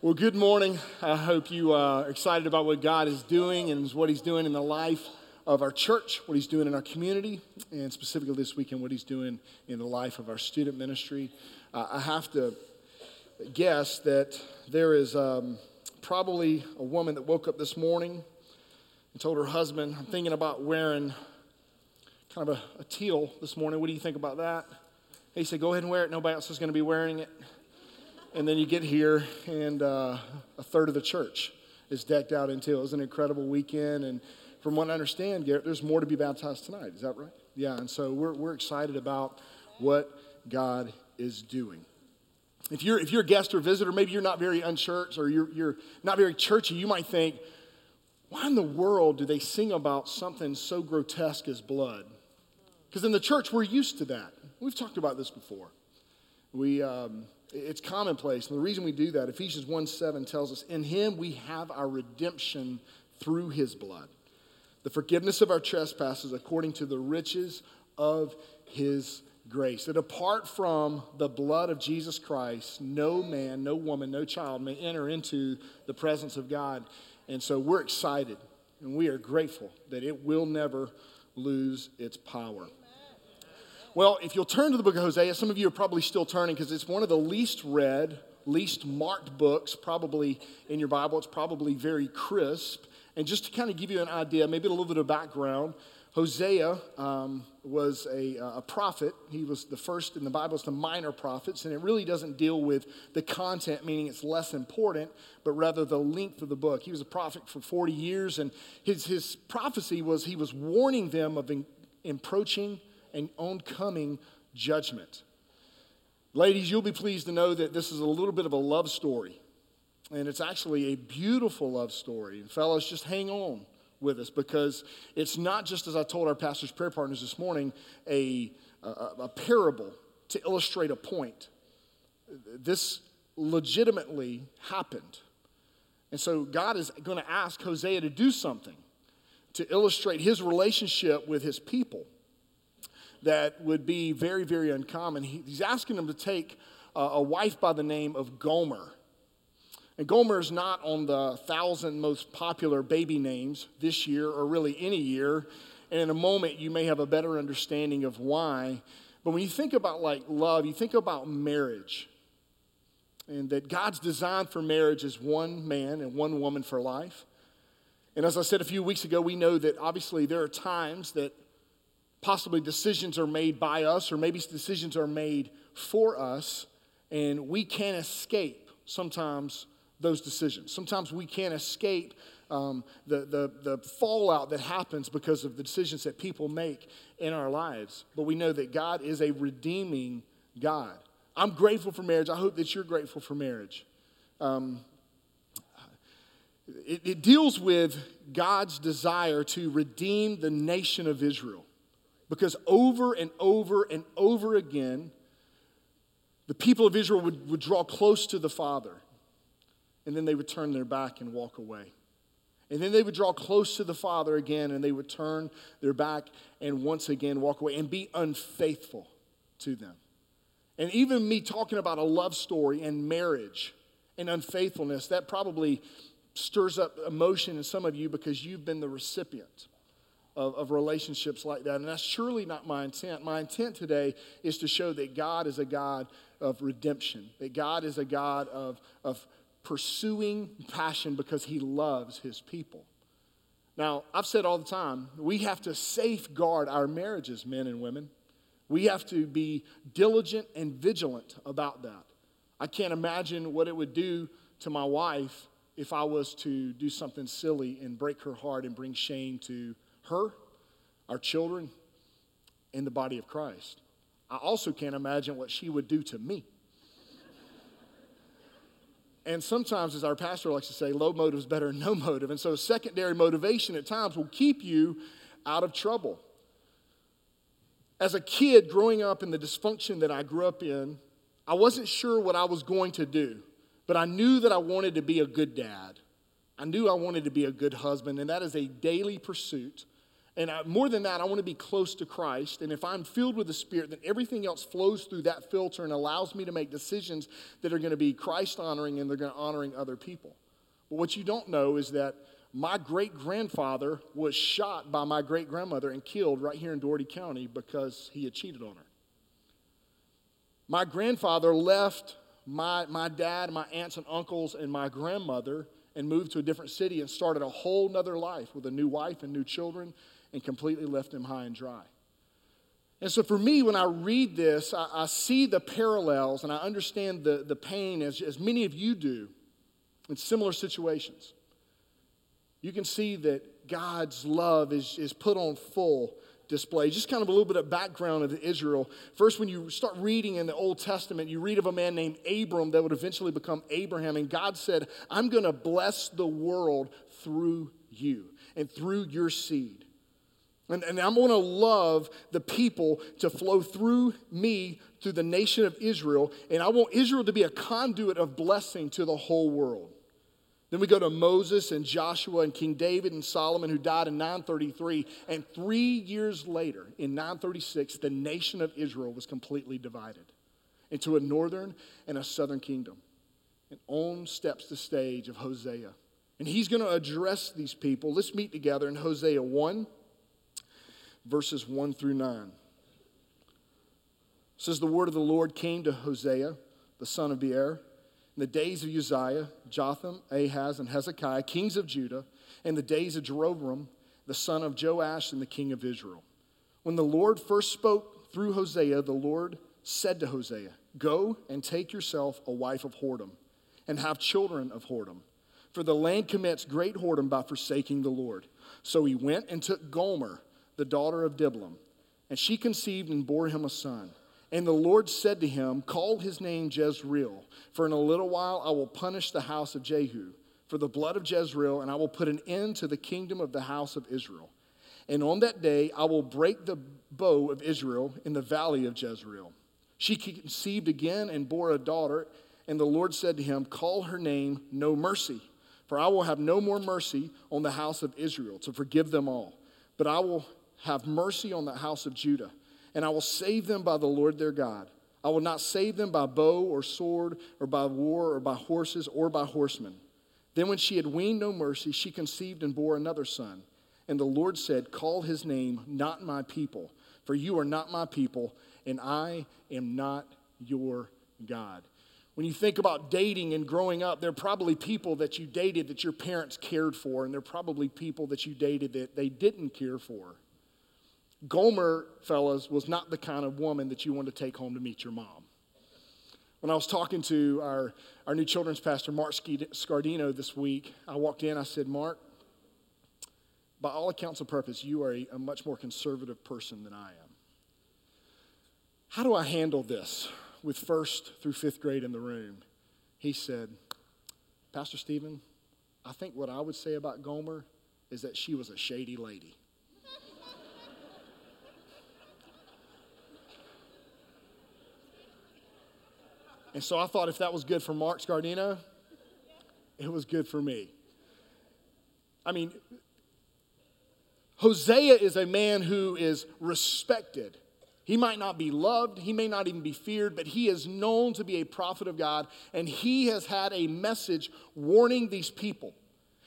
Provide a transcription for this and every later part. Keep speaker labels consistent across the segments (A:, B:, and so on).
A: Well, good morning. I hope you are excited about what God is doing and what He's doing in the life of our church, what He's doing in our community, and specifically this weekend, what He's doing in the life of our student ministry. Uh, I have to guess that there is um, probably a woman that woke up this morning and told her husband, I'm thinking about wearing kind of a, a teal this morning. What do you think about that? He said, Go ahead and wear it. Nobody else is going to be wearing it. And then you get here, and uh, a third of the church is decked out in teal. It was an incredible weekend. And from what I understand, Garrett, there's more to be baptized tonight. Is that right? Yeah. And so we're, we're excited about what God is doing. If you're, if you're a guest or visitor, maybe you're not very unchurched or you're, you're not very churchy, you might think, why in the world do they sing about something so grotesque as blood? Because in the church, we're used to that. We've talked about this before. We, um, it's commonplace. And the reason we do that, Ephesians 1 7 tells us, In him we have our redemption through his blood, the forgiveness of our trespasses according to the riches of his grace. That apart from the blood of Jesus Christ, no man, no woman, no child may enter into the presence of God. And so we're excited and we are grateful that it will never lose its power. Well, if you'll turn to the book of Hosea, some of you are probably still turning because it's one of the least read, least marked books probably in your Bible. It's probably very crisp. And just to kind of give you an idea, maybe a little bit of background, Hosea um, was a, a, prophet. He was the first in the Bible, it's the minor prophets, and it really doesn't deal with the content, meaning it's less important, but rather the length of the book. He was a prophet for 40 years, and his, his prophecy was he was warning them of in, approaching and oncoming judgment. Ladies, you'll be pleased to know that this is a little bit of a love story. And it's actually a beautiful love story. And fellas, just hang on with us because it's not just, as I told our pastor's prayer partners this morning, a, a, a parable to illustrate a point. This legitimately happened. And so God is going to ask Hosea to do something to illustrate his relationship with his people that would be very, very uncommon. He, he's asking them to take a, a wife by the name of Gomer. And Gomer is not on the thousand most popular baby names this year or really any year. And in a moment, you may have a better understanding of why. But when you think about like love, you think about marriage. And that God's design for marriage is one man and one woman for life. And as I said a few weeks ago, we know that obviously there are times that possibly decisions are made by us, or maybe decisions are made for us, and we can't escape sometimes those decisions. Sometimes we can't escape um, the, the, the fallout that happens because of the decisions that people make in our lives. But we know that God is a redeeming God. I'm grateful for marriage. I hope that you're grateful for marriage. Um, it, it deals with God's desire to redeem the nation of Israel. Because over and over and over again, the people of Israel would, would draw close to the Father, and then they would turn their back and walk away. And then they would draw close to the Father again, and they would turn their back and once again walk away and be unfaithful to them. And even me talking about a love story and marriage and unfaithfulness, that probably stirs up emotion in some of you because you've been the recipient of, of relationships like that. And that's surely not my intent. My intent today is to show that God is a God of redemption, that God is a God of, of pursuing passion because he loves his people. Now, I've said all the time, we have to safeguard our marriages, men and women. We have to be diligent and vigilant about that. I can't imagine what it would do to my wife if I was to do something silly and break her heart and bring shame to her, our children, in the body of Christ. I also can't imagine what she would do to me. And sometimes, as our pastor likes to say, low motive is better than no motive. And so, secondary motivation at times will keep you out of trouble. As a kid growing up in the dysfunction that I grew up in, I wasn't sure what I was going to do, but I knew that I wanted to be a good dad. I knew I wanted to be a good husband, and that is a daily pursuit And I, more than that, I want to be close to Christ. And if I'm filled with the Spirit, then everything else flows through that filter and allows me to make decisions that are going to be Christ honoring and they're going to honoring other people. But what you don't know is that my great grandfather was shot by my great grandmother and killed right here in Dougherty County because he had cheated on her. My grandfather left my, my dad, my aunts and uncles, and my grandmother and moved to a different city and started a whole nother life with a new wife and new children and completely left him high and dry. And so for me, when I read this, I, I see the parallels and I understand the, the pain as, as many of you do in similar situations. You can see that God's love is, is put on full display. Just kind of a little bit of background of Israel. First, when you start reading in the Old Testament, you read of a man named Abram that would eventually become Abraham. And God said, I'm going to bless the world through you and through your seed. And, and I'm going to love the people to flow through me, through the nation of Israel. And I want Israel to be a conduit of blessing to the whole world. Then we go to Moses and Joshua and King David and Solomon, who died in 933. And three years later, in 936, the nation of Israel was completely divided into a northern and a southern kingdom. And on steps the stage of Hosea. And he's going to address these people. Let's meet together in Hosea 1 verses 1 through 9. It says, The word of the Lord came to Hosea, the son of Beer, in the days of Uzziah, Jotham, Ahaz, and Hezekiah, kings of Judah, and the days of Jeroboam, the son of Joash, and the king of Israel. When the Lord first spoke through Hosea, the Lord said to Hosea, Go and take yourself a wife of whoredom, and have children of whoredom. For the land commits great whoredom by forsaking the Lord. So he went and took Gomer the daughter of Diblaim. And she conceived and bore him a son. And the Lord said to him, Call his name Jezreel, for in a little while I will punish the house of Jehu for the blood of Jezreel, and I will put an end to the kingdom of the house of Israel. And on that day I will break the bow of Israel in the valley of Jezreel. She conceived again and bore a daughter, and the Lord said to him, Call her name No Mercy, for I will have no more mercy on the house of Israel to forgive them all, but I will have mercy on the house of Judah, and I will save them by the Lord their God. I will not save them by bow or sword or by war or by horses or by horsemen. Then, when she had weaned no mercy, she conceived and bore another son. And the Lord said, Call his name not my people, for you are not my people, and I am not your God. When you think about dating and growing up, there are probably people that you dated that your parents cared for, and there are probably people that you dated that they didn't care for. Gomer, fellas, was not the kind of woman that you want to take home to meet your mom. When I was talking to our, our new children's pastor, Mark Scardino, this week, I walked in, I said, Mark, by all accounts of purpose, you are a, a much more conservative person than I am. How do I handle this with first through fifth grade in the room? He said, Pastor Stephen, I think what I would say about Gomer is that she was a shady lady. And so I thought if that was good for Mark Scardino, it was good for me. I mean, Hosea is a man who is respected. He might not be loved, he may not even be feared, but he is known to be a prophet of God, and he has had a message warning these people.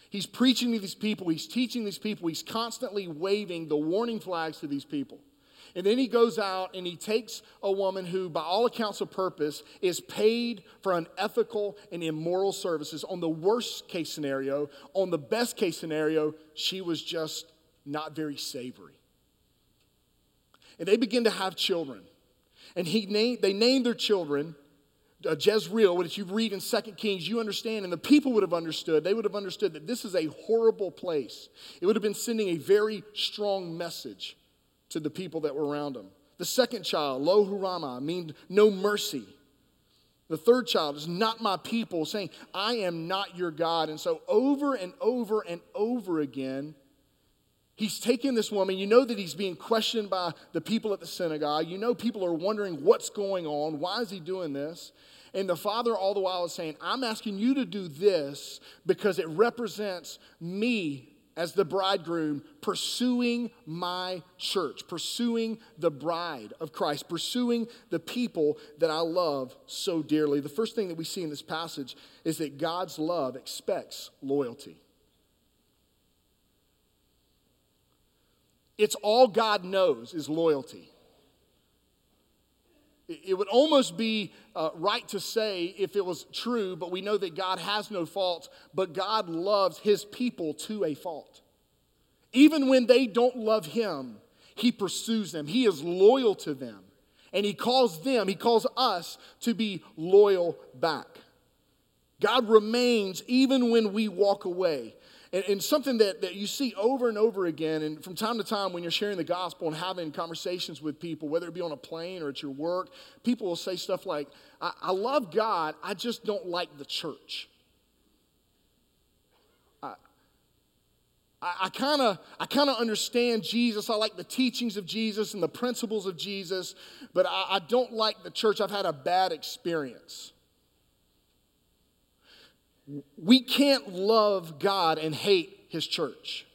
A: He's preaching to these people, he's teaching these people, he's constantly waving the warning flags to these people. And then he goes out and he takes a woman who, by all accounts of purpose, is paid for unethical and immoral services. On the worst case scenario, on the best case scenario, she was just not very savory. And they begin to have children. And he named, they named their children uh, Jezreel, which you read in Second Kings, you understand, and the people would have understood. They would have understood that this is a horrible place. It would have been sending a very strong message to the people that were around him. The second child, Lo Ruhamah, means no mercy. The third child is not my people, saying, I am not your God. And so, over and over and over again, he's taking this woman. You know that he's being questioned by the people at the synagogue. You know people are wondering what's going on. Why is he doing this? And the father, all the while, is saying, I'm asking you to do this because it represents me as the bridegroom pursuing my church, pursuing the bride of Christ, pursuing the people that I love so dearly. The first thing that we see in this passage is that God's love expects loyalty. It's all God knows is loyalty. It would almost be uh, right to say if it was true, but we know that God has no faults, but God loves his people to a fault. Even when they don't love him, he pursues them, he is loyal to them. And he calls them, he calls us to be loyal back. God remains even when we walk away. And, and, something that, that you see over and over again, and from time to time when you're sharing the gospel and having conversations with people, whether it be on a plane or at your work, people will say stuff like, I, I love God, I just don't like the church. I kind of I kind of understand Jesus. I like the teachings of Jesus and the principles of Jesus, but I, I don't like the church. I've had a bad experience. We can't love God and hate His church.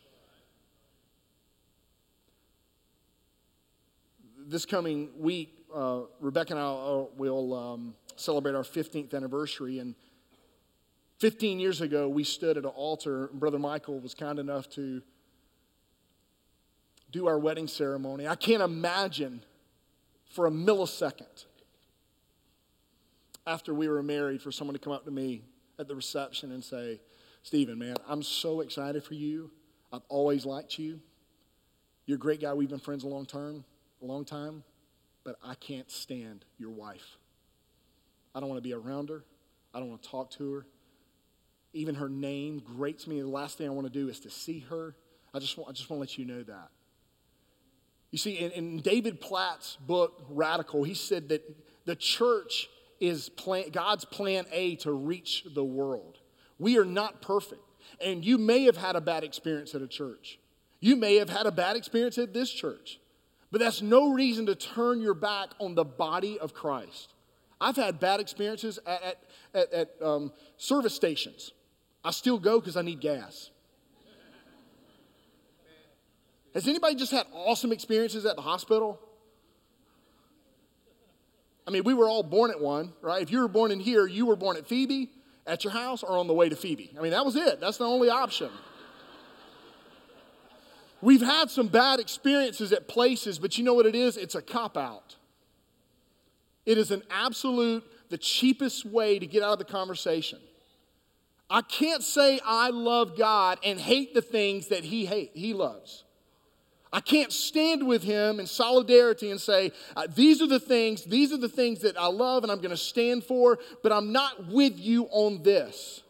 A: This coming week, uh, Rebecca and I uh, will um, celebrate our 15th anniversary, and 15 years ago, we stood at an altar. Brother Michael was kind enough to do our wedding ceremony. I can't imagine for a millisecond after we were married for someone to come up to me at the reception and say, Stephen, man, I'm so excited for you. I've always liked you. You're a great guy. We've been friends a long term, a long time, but I can't stand your wife. I don't want to be around her. I don't want to talk to her. Even her name grates me. The last thing I want to do is to see her. I just want, I just want to let you know that. You see, in, in David Platt's book, Radical, he said that the church is plan, God's plan A to reach the world. We are not perfect. And you may have had a bad experience at a church. You may have had a bad experience at this church. But that's no reason to turn your back on the body of Christ. I've had bad experiences at, at, at, at um, service stations. I still go because I need gas. Has anybody just had awesome experiences at the hospital? I mean, we were all born at one, right? If you were born in here, you were born at Phoebe, at your house, or on the way to Phoebe. I mean, that was it. That's the only option. We've had some bad experiences at places, but you know what it is? It's a cop out. It is an absolute, the cheapest way to get out of the conversation. I can't say I love God and hate the things that he hate, he loves. I can't stand with him in solidarity and say, uh, these are the things, these are the things that I love and I'm going to stand for, but I'm not with you on this.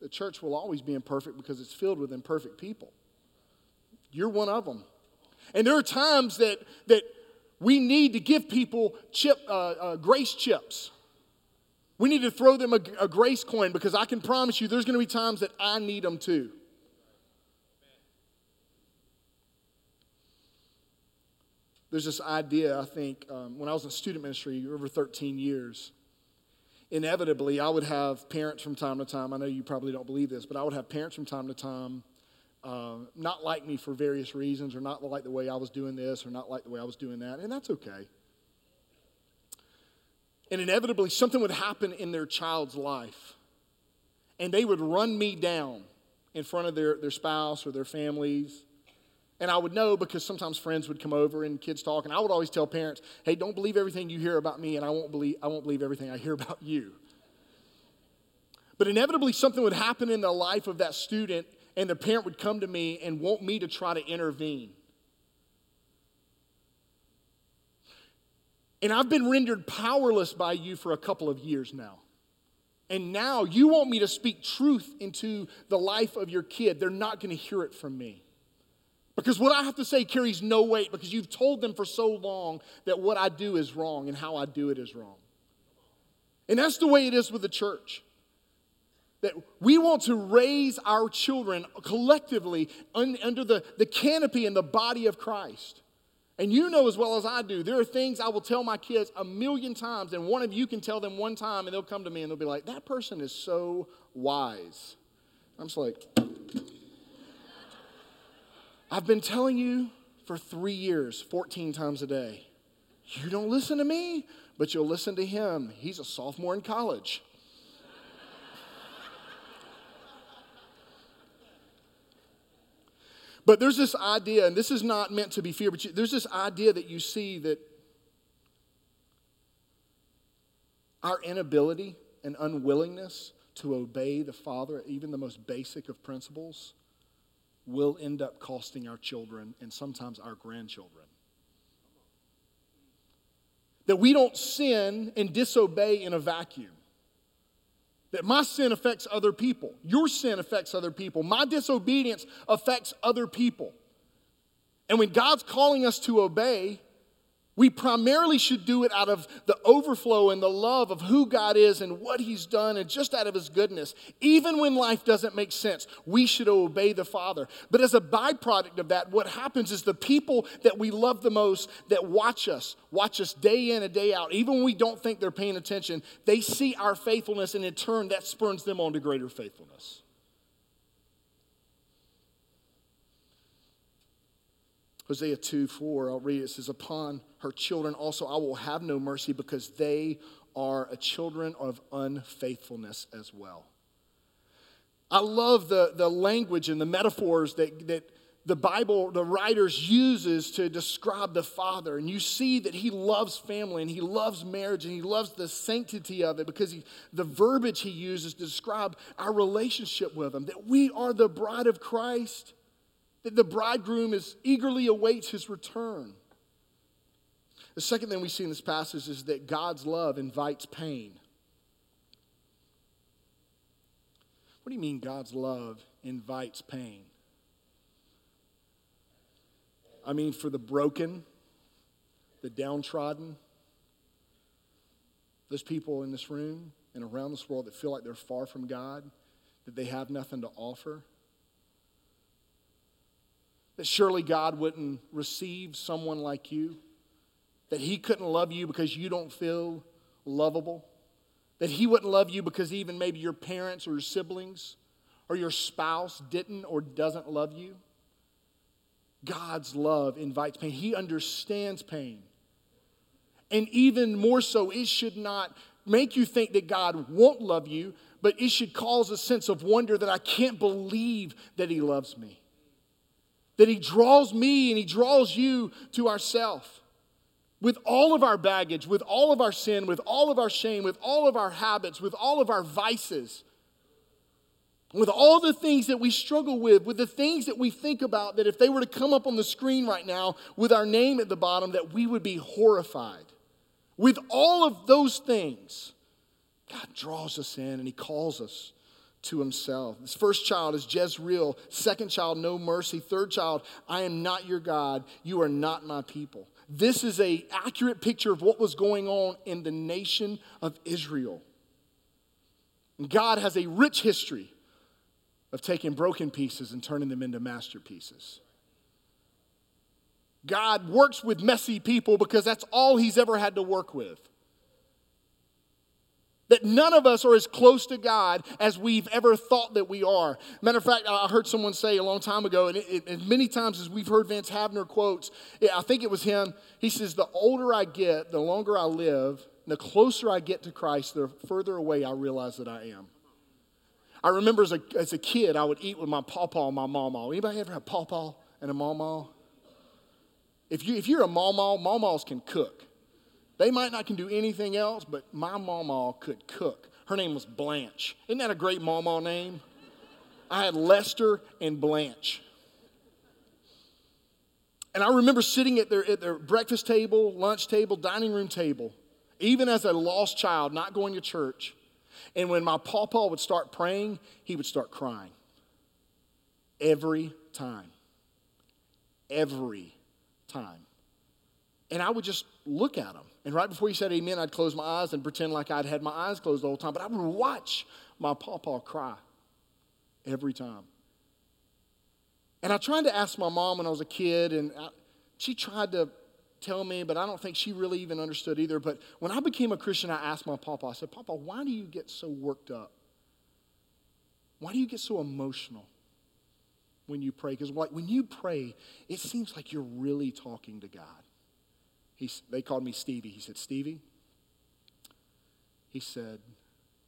A: The church will always be imperfect because it's filled with imperfect people. You're one of them. And there are times that, that we need to give people chip, uh, uh, grace chips. We need to throw them a, a grace coin because I can promise you there's going to be times that I need them too. There's this idea, I think, um, when I was in student ministry over 13 years, inevitably I would have parents from time to time. I know you probably don't believe this, but I would have parents from time to time uh, not like me for various reasons, or not like the way I was doing this, or not like the way I was doing that, and that's okay. And inevitably, something would happen in their child's life. And they would run me down in front of their, their spouse or their families. And I would know because sometimes friends would come over and kids talk. And I would always tell parents, hey, don't believe everything you hear about me, and I won't believe, I won't believe everything I hear about you. But inevitably, something would happen in the life of that student, and the parent would come to me and want me to try to intervene. And I've been rendered powerless by you for a couple of years now. And now you want me to speak truth into the life of your kid. They're not going to hear it from me. Because what I have to say carries no weight because you've told them for so long that what I do is wrong and how I do it is wrong. And that's the way it is with the church. That we want to raise our children collectively under the, the canopy and the body of Christ. And you know as well as I do, there are things I will tell my kids a million times, and one of you can tell them one time, and they'll come to me and they'll be like, That person is so wise. I'm just like, I've been telling you for three years, 14 times a day. You don't listen to me, but you'll listen to him. He's a sophomore in college. but there's this idea, and this is not meant to be fear, but you, there's this idea that you see that our inability and unwillingness to obey the Father, even the most basic of principles, will end up costing our children and sometimes our grandchildren. That we don't sin and disobey in a vacuum. That my sin affects other people. Your sin affects other people. My disobedience affects other people. And when God's calling us to obey, we primarily should do it out of the overflow and the love of who God is and what He's done, and just out of His goodness. Even when life doesn't make sense, we should obey the Father. But as a byproduct of that, what happens is the people that we love the most, that watch us, watch us day in and day out, even when we don't think they're paying attention, they see our faithfulness, and in turn, that spurns them on to greater faithfulness. Hosea 2 4, I'll read it. It says, Upon her children also I will have no mercy because they are a children of unfaithfulness as well. I love the, the language and the metaphors that, that the Bible, the writers uses to describe the Father. And you see that he loves family and he loves marriage and he loves the sanctity of it because he, the verbiage he uses to describe our relationship with him, that we are the bride of Christ that the bridegroom is eagerly awaits his return. The second thing we see in this passage is that God's love invites pain. What do you mean God's love invites pain? I mean, for the broken, the downtrodden, those people in this room and around this world that feel like they're far from God, that they have nothing to offer. That surely God wouldn't receive someone like you. That He couldn't love you because you don't feel lovable. That He wouldn't love you because even maybe your parents or your siblings or your spouse didn't or doesn't love you. God's love invites pain. He understands pain. And even more so, it should not make you think that God won't love you, but it should cause a sense of wonder that I can't believe that He loves me. That He draws me and He draws you to ourself. With all of our baggage, with all of our sin, with all of our shame, with all of our habits, with all of our vices, with all the things that we struggle with, with the things that we think about, that if they were to come up on the screen right now with our name at the bottom, that we would be horrified. With all of those things, God draws us in and He calls us to himself. His first child is Jezreel. Second child, no mercy. Third child, I am not your God. You are not my people. This is a accurate picture of what was going on in the nation of Israel. And God has a rich history of taking broken pieces and turning them into masterpieces. God works with messy people because that's all he's ever had to work with. None of us are as close to God as we've ever thought that we are. Matter of fact, I heard someone say a long time ago, and, it, it, many times as we've heard Vance Havner quotes, I think it was him. He says, The older I get, the longer I live, the closer I get to Christ, the further away I realize that I am. I remember as a, as a kid, I would eat with my pawpaw and my mama. Anybody ever have pawpaw and a mama? If, you, if you're a mama, mamas can cook. They might not can do anything else, but my mama could cook. Her name was Blanche. Isn't that a great mama name? I had Lester and Blanche. And I remember sitting at their, at their breakfast table, lunch table, dining room table, even as a lost child, not going to church. And when my pawpaw would start praying, he would start crying. Every time. Every time. And I would just look at him. And right before he said amen, I'd close my eyes and pretend like I'd had my eyes closed the whole time. But I would watch my papa cry every time. And I tried to ask my mom when I was a kid, and I, she tried to tell me, but I don't think she really even understood either. But when I became a Christian, I asked my papa, I said, Papa, why do you get so worked up Why do you get so emotional when you pray? Because like when you pray, it seems like you're really talking to God. He, they called me Stevie. He said, Stevie, he said,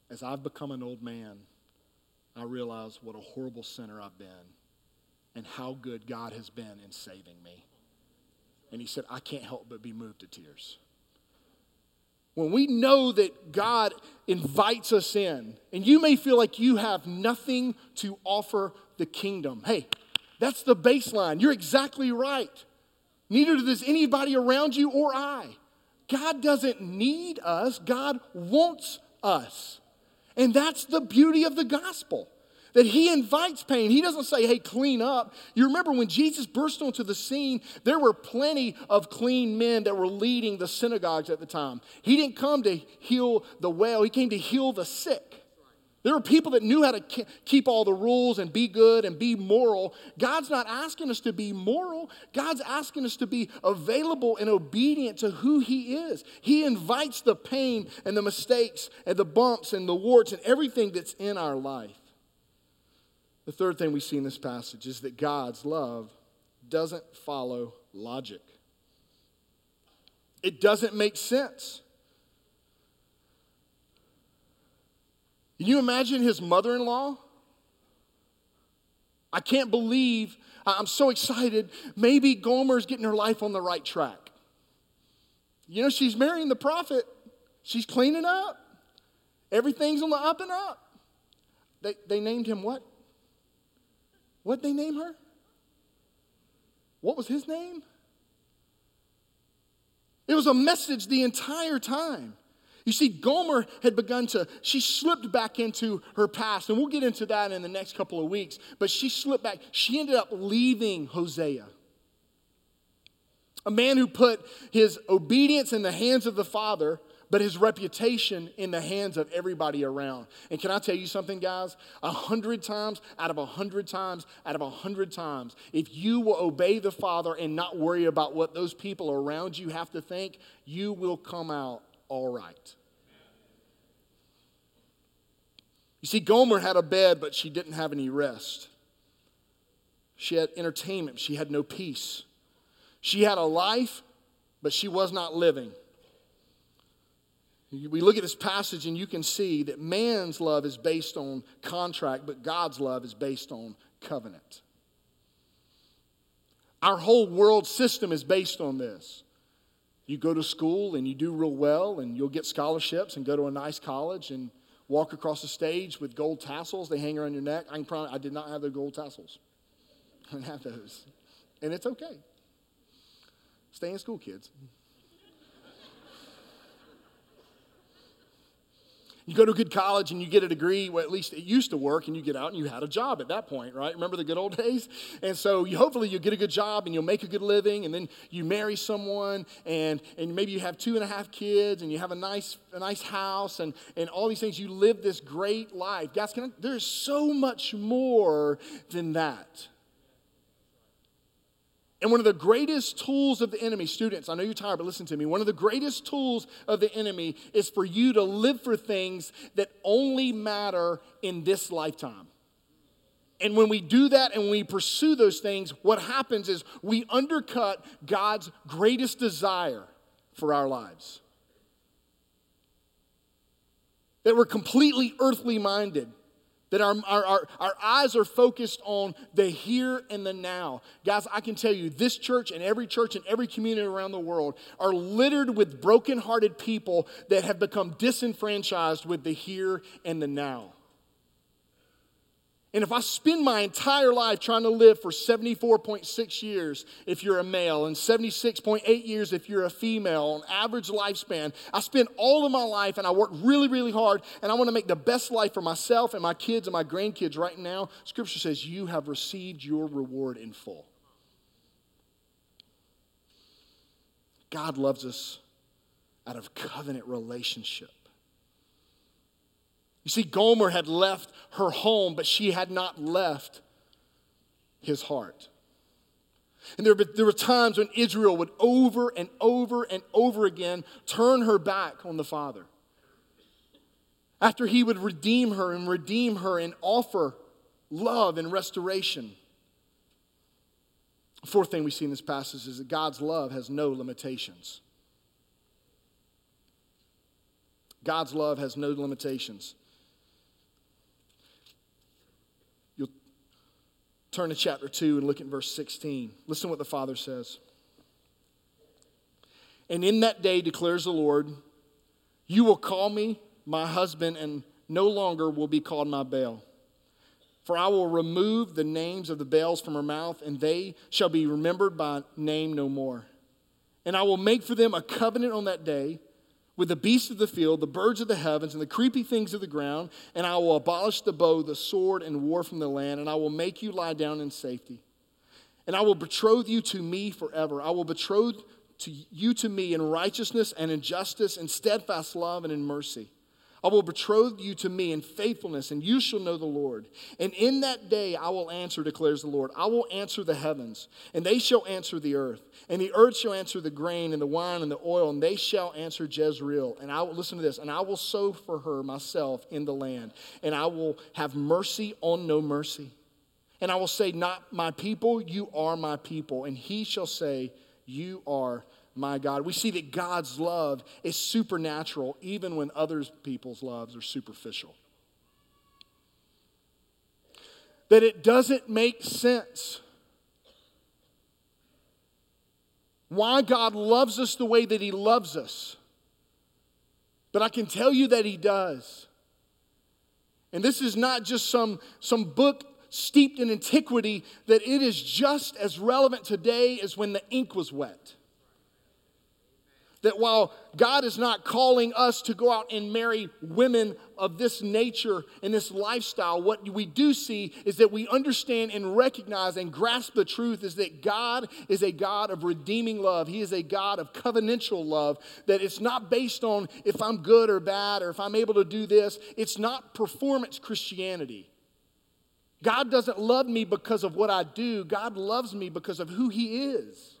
A: as I've become an old man, I realize what a horrible sinner I've been and how good God has been in saving me. And he said, I can't help but be moved to tears. When we know that God invites us in, and you may feel like you have nothing to offer the kingdom, hey, that's the baseline. You're exactly right. Neither does anybody around you or I. God doesn't need us, God wants us. And that's the beauty of the gospel that he invites pain. He doesn't say, hey, clean up. You remember when Jesus burst onto the scene, there were plenty of clean men that were leading the synagogues at the time. He didn't come to heal the well, he came to heal the sick. There were people that knew how to keep all the rules and be good and be moral. God's not asking us to be moral. God's asking us to be available and obedient to who He is. He invites the pain and the mistakes and the bumps and the warts and everything that's in our life. The third thing we see in this passage is that God's love doesn't follow logic, it doesn't make sense. Can you imagine his mother in law? I can't believe, I'm so excited. Maybe Gomer's getting her life on the right track. You know, she's marrying the prophet, she's cleaning up. Everything's on the up and up. They, they named him what? What'd they name her? What was his name? It was a message the entire time. You see, Gomer had begun to, she slipped back into her past, and we'll get into that in the next couple of weeks, but she slipped back. She ended up leaving Hosea. A man who put his obedience in the hands of the Father, but his reputation in the hands of everybody around. And can I tell you something, guys? A hundred times out of a hundred times out of a hundred times, if you will obey the Father and not worry about what those people around you have to think, you will come out all right. You see, Gomer had a bed, but she didn't have any rest. She had entertainment, she had no peace. She had a life, but she was not living. We look at this passage and you can see that man's love is based on contract, but God's love is based on covenant. Our whole world system is based on this. You go to school and you do real well, and you'll get scholarships and go to a nice college and walk across the stage with gold tassels. They hang around your neck. I can promise, I did not have the gold tassels. I didn't have those. And it's okay. Stay in school, kids. You go to a good college and you get a degree, well, at least it used to work, and you get out and you had a job at that point, right? Remember the good old days? And so you, hopefully you'll get a good job and you'll make a good living, and then you marry someone, and, and maybe you have two and a half kids, and you have a nice, a nice house, and, and all these things. You live this great life. Guys, I, there's so much more than that. And one of the greatest tools of the enemy, students, I know you're tired, but listen to me. One of the greatest tools of the enemy is for you to live for things that only matter in this lifetime. And when we do that and we pursue those things, what happens is we undercut God's greatest desire for our lives. That we're completely earthly minded that our, our, our, our, eyes are focused on the here and the now. Guys, I can tell you, this church and every church and every community around the world are littered with broken-hearted people that have become disenfranchised with the here and the now. And if I spend my entire life trying to live for 74.6 years if you're a male and 76.8 years if you're a female, on average lifespan, I spend all of my life and I work really, really hard and I want to make the best life for myself and my kids and my grandkids right now. Scripture says you have received your reward in full. God loves us out of covenant relationship. You see, Gomer had left her home, but she had not left his heart. And there, there were times when Israel would over and over and over again turn her back on the Father. after he would redeem her and redeem her and offer love and restoration. Fourth thing we see in this passage is that God's love has no limitations. God's love has no limitations. Turn to chapter 2 and look at verse 16. Listen to what the Father says. And in that day, declares the Lord, you will call me my husband, and no longer will be called my Baal. For I will remove the names of the Baals from her mouth, and they shall be remembered by name no more. And I will make for them a covenant on that day with the beasts of the field, the birds of the heavens, and the creepy things of the ground, and I will abolish the bow, the sword, and war from the land, and I will make you lie down in safety. And I will betroth you to me forever. I will betroth to you to me in righteousness and in justice, in steadfast love and in mercy. I will betroth you to me in faithfulness, and you shall know the Lord. And in that day I will answer, declares the Lord. I will answer the heavens, and they shall answer the earth. And the earth shall answer the grain and the wine and the oil, and they shall answer Jezreel. And I will, listen to this, and I will sow for her myself in the land, and I will have mercy on no mercy. And I will say, Not my people, you are my people. And he shall say, You are my God. We see that God's love is supernatural even when other people's loves are superficial. That it doesn't make sense why God loves us the way that He loves us. But I can tell you that He does. And this is not just some, some book steeped in antiquity, that it is just as relevant today as when the ink was wet that while God is not calling us to go out and marry women of this nature and this lifestyle, what we do see is that we understand and recognize and grasp the truth is that God is a God of redeeming love. He is a God of covenantal love, that it's not based on if I'm good or bad or if I'm able to do this. It's not performance Christianity. God doesn't love me because of what I do, God loves me because of who He is.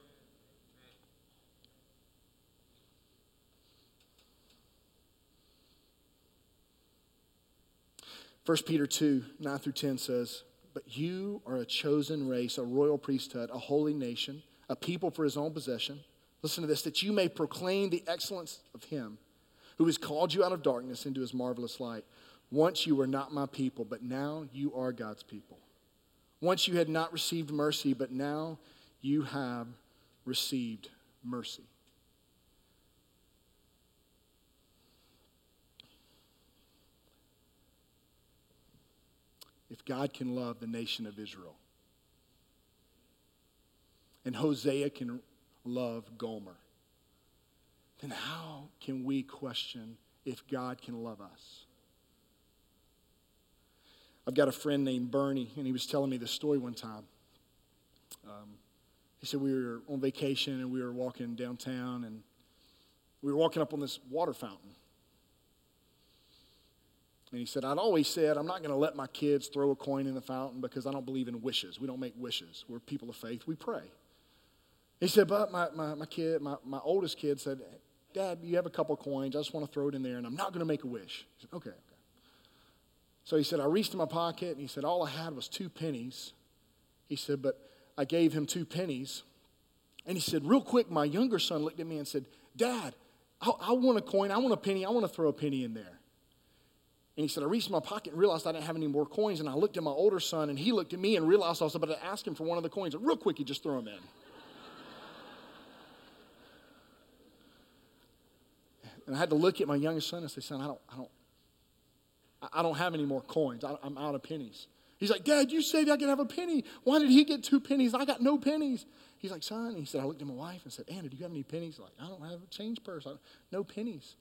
A: 1 Peter 2 9 through 10 says, But you are a chosen race, a royal priesthood, a holy nation, a people for his own possession. Listen to this that you may proclaim the excellence of him who has called you out of darkness into his marvelous light. Once you were not my people, but now you are God's people. Once you had not received mercy, but now you have received mercy. If God can love the nation of Israel and Hosea can love Gomer, then how can we question if God can love us? I've got a friend named Bernie, and he was telling me this story one time. Um, he said we were on vacation and we were walking downtown, and we were walking up on this water fountain. And he said, I'd always said, I'm not going to let my kids throw a coin in the fountain because I don't believe in wishes. We don't make wishes. We're people of faith. We pray. He said, but my, my, my kid, my, my oldest kid said, Dad, you have a couple coins. I just want to throw it in there, and I'm not going to make a wish. He said, okay, okay. So he said, I reached in my pocket, and he said, all I had was two pennies. He said, but I gave him two pennies. And he said, real quick, my younger son looked at me and said, Dad, I, I want a coin. I want a penny. I want to throw a penny in there. And he said, I reached in my pocket and realized I didn't have any more coins. And I looked at my older son, and he looked at me and realized I was about to ask him for one of the coins. And real quick, he just threw them in. and I had to look at my youngest son and say, Son, I don't, I don't, I don't have any more coins. I, am out of pennies. He's like, Dad, you said I could have a penny. Why did he get two pennies? I got no pennies. He's like, Son, he said, I looked at my wife and said, Anna, do you have any pennies? Like, I don't have a change purse. No pennies.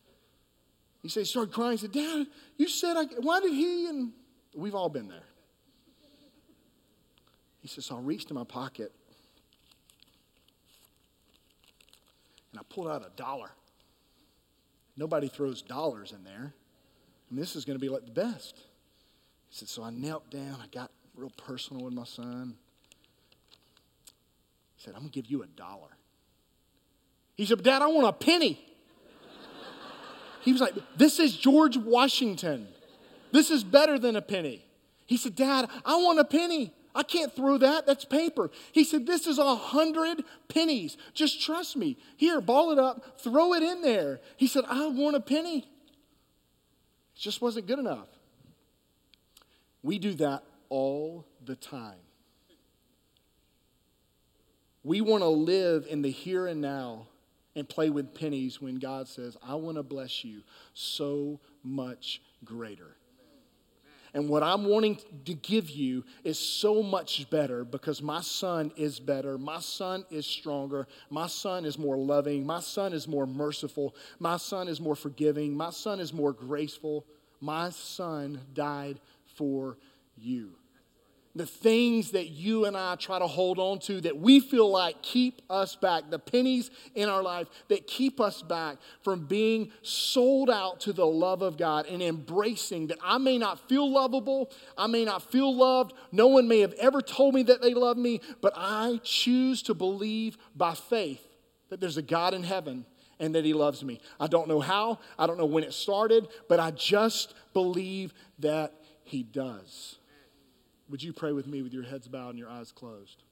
A: He said, he started crying. He said, Dad, you said, I, why did he? And we've all been there. He says, so I reached in my pocket and I pulled out a dollar. Nobody throws dollars in there. And this is going to be like the best. He said, so I knelt down. I got real personal with my son. He said, I'm going to give you a dollar. He said, Dad, I want a penny. He was like, This is George Washington. This is better than a penny. He said, Dad, I want a penny. I can't throw that. That's paper. He said, This is a hundred pennies. Just trust me. Here, ball it up, throw it in there. He said, I want a penny. It just wasn't good enough. We do that all the time. We want to live in the here and now and play with pennies when God says, I want to bless you so much greater. And what I'm wanting to give you is so much better because my son is better. My son is stronger. My son is more loving. My son is more merciful. My son is more forgiving. My son is more graceful. My son died for you the things that you and I try to hold on to that we feel like keep us back, the pennies in our life that keep us back from being sold out to the love of God and embracing that I may not feel lovable, I may not feel loved, no one may have ever told me that they love me, but I choose to believe by faith that there's a God in heaven and that He loves me. I don't know how, I don't know when it started, but I just believe that He does. Would you pray with me with your heads bowed and your eyes closed?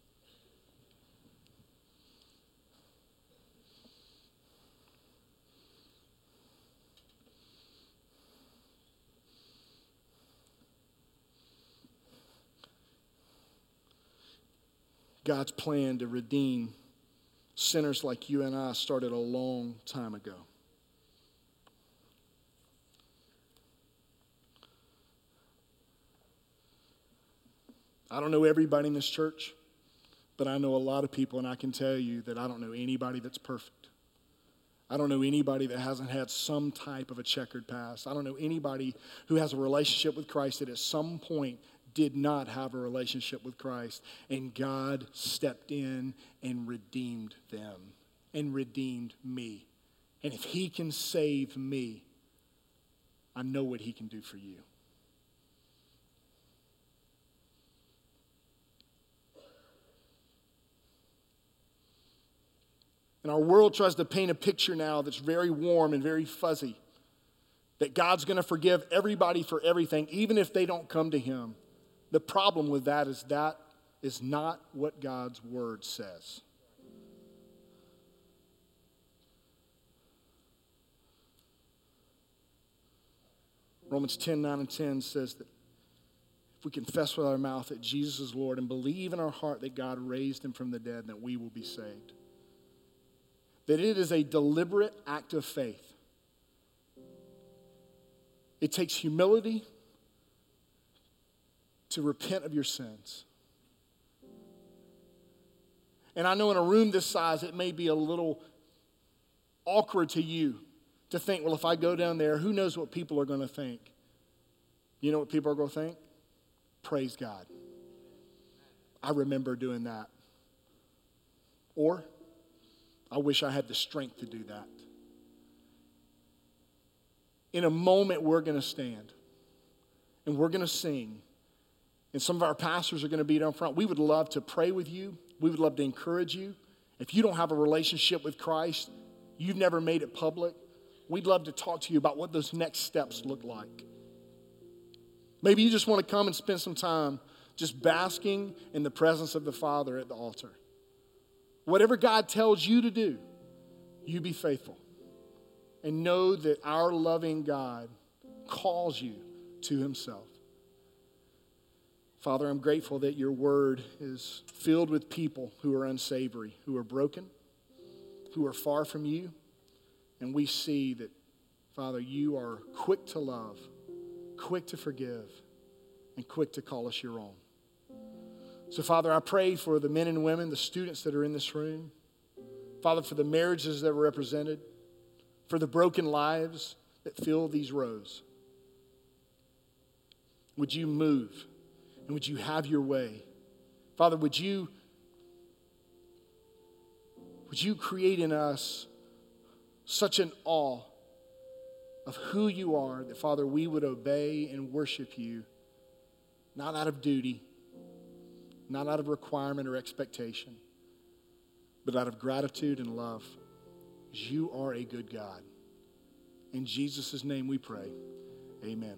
A: God's plan to redeem sinners like you and I started a long time ago. I don't know everybody in this church, but I know a lot of people, and I can tell you that I don't know anybody that's perfect. I don't know anybody that hasn't had some type of a checkered past. I don't know anybody who has a relationship with Christ that at some point did not have a relationship with Christ, and God stepped in and redeemed them and redeemed me. And if He can save me, I know what He can do for you. And our world tries to paint a picture now that's very warm and very fuzzy that God's going to forgive everybody for everything, even if they don't come to Him. The problem with that is that is not what God's Word says. Romans 10 9 and 10 says that if we confess with our mouth that Jesus is Lord and believe in our heart that God raised him from the dead, that we will be saved that it is a deliberate act of faith. It takes humility to repent of your sins. And I know in a room this size, it may be a little awkward to you to think, well, if I go down there, who knows what people are going to think? You know what people are going to think? Praise God. I remember doing that. Or, I wish I had the strength to do that. In a moment, we're going to stand and we're going to sing. And some of our pastors are going to be down front. We would love to pray with you. We would love to encourage you. If you don't have a relationship with Christ, you've never made it public, we'd love to talk to you about what those next steps look like. Maybe you just want to come and spend some time just basking in the presence of the Father at the altar. Whatever God tells you to do, you be faithful. And know that our loving God calls you to himself. Father, I'm grateful that your word is filled with people who are unsavory, who are broken, who are far from you. And we see that, Father, you are quick to love, quick to forgive, and quick to call us your own. So, Father, I pray for the men and women, the students that are in this room. Father, for the marriages that were represented, for the broken lives that fill these rows. Would you move and would you have your way? Father, would you would you create in us such an awe of who you are that Father we would obey and worship you not out of duty not out of requirement or expectation, but out of gratitude and love. You are a good God. In Jesus' name we pray. Amen.